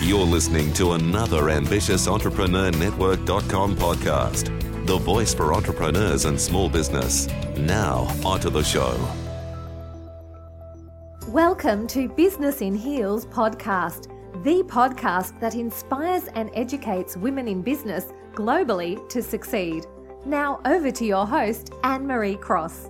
You're listening to another ambitious Entrepreneur Network.com podcast. The voice for entrepreneurs and small business. Now, onto the show. Welcome to Business in Heels podcast, the podcast that inspires and educates women in business globally to succeed. Now, over to your host, Annemarie Cross.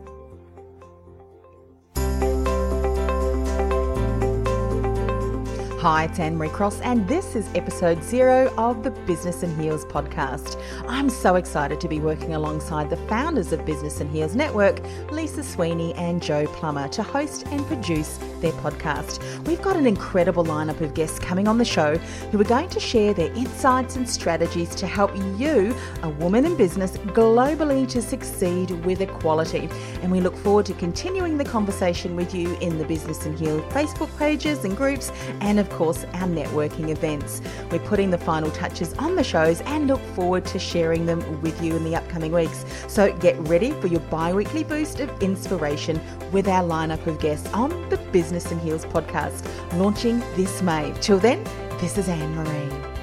Hi, it's Annemarie Cross, and this is episode zero of the Business in Heels podcast. I'm so excited to be working alongside the founders of Business in Heels Network, Lisa Sweeney and Joe Plummer, to host and produce their podcast. We've got an incredible lineup of guests coming on the show who are going to share their insights and strategies to help you, a woman in business, globally to succeed with equality. And we look forward to continuing the conversation with you in the Business in Heels Facebook pages and groups, and of course, our networking events. We're putting the final touches on the shows and look forward to sharing them with you in the upcoming weeks. So get ready for your bi weekly boost of inspiration with our lineup of guests on the Business in Heels podcast, launching this May. Till then, this is Annemarie.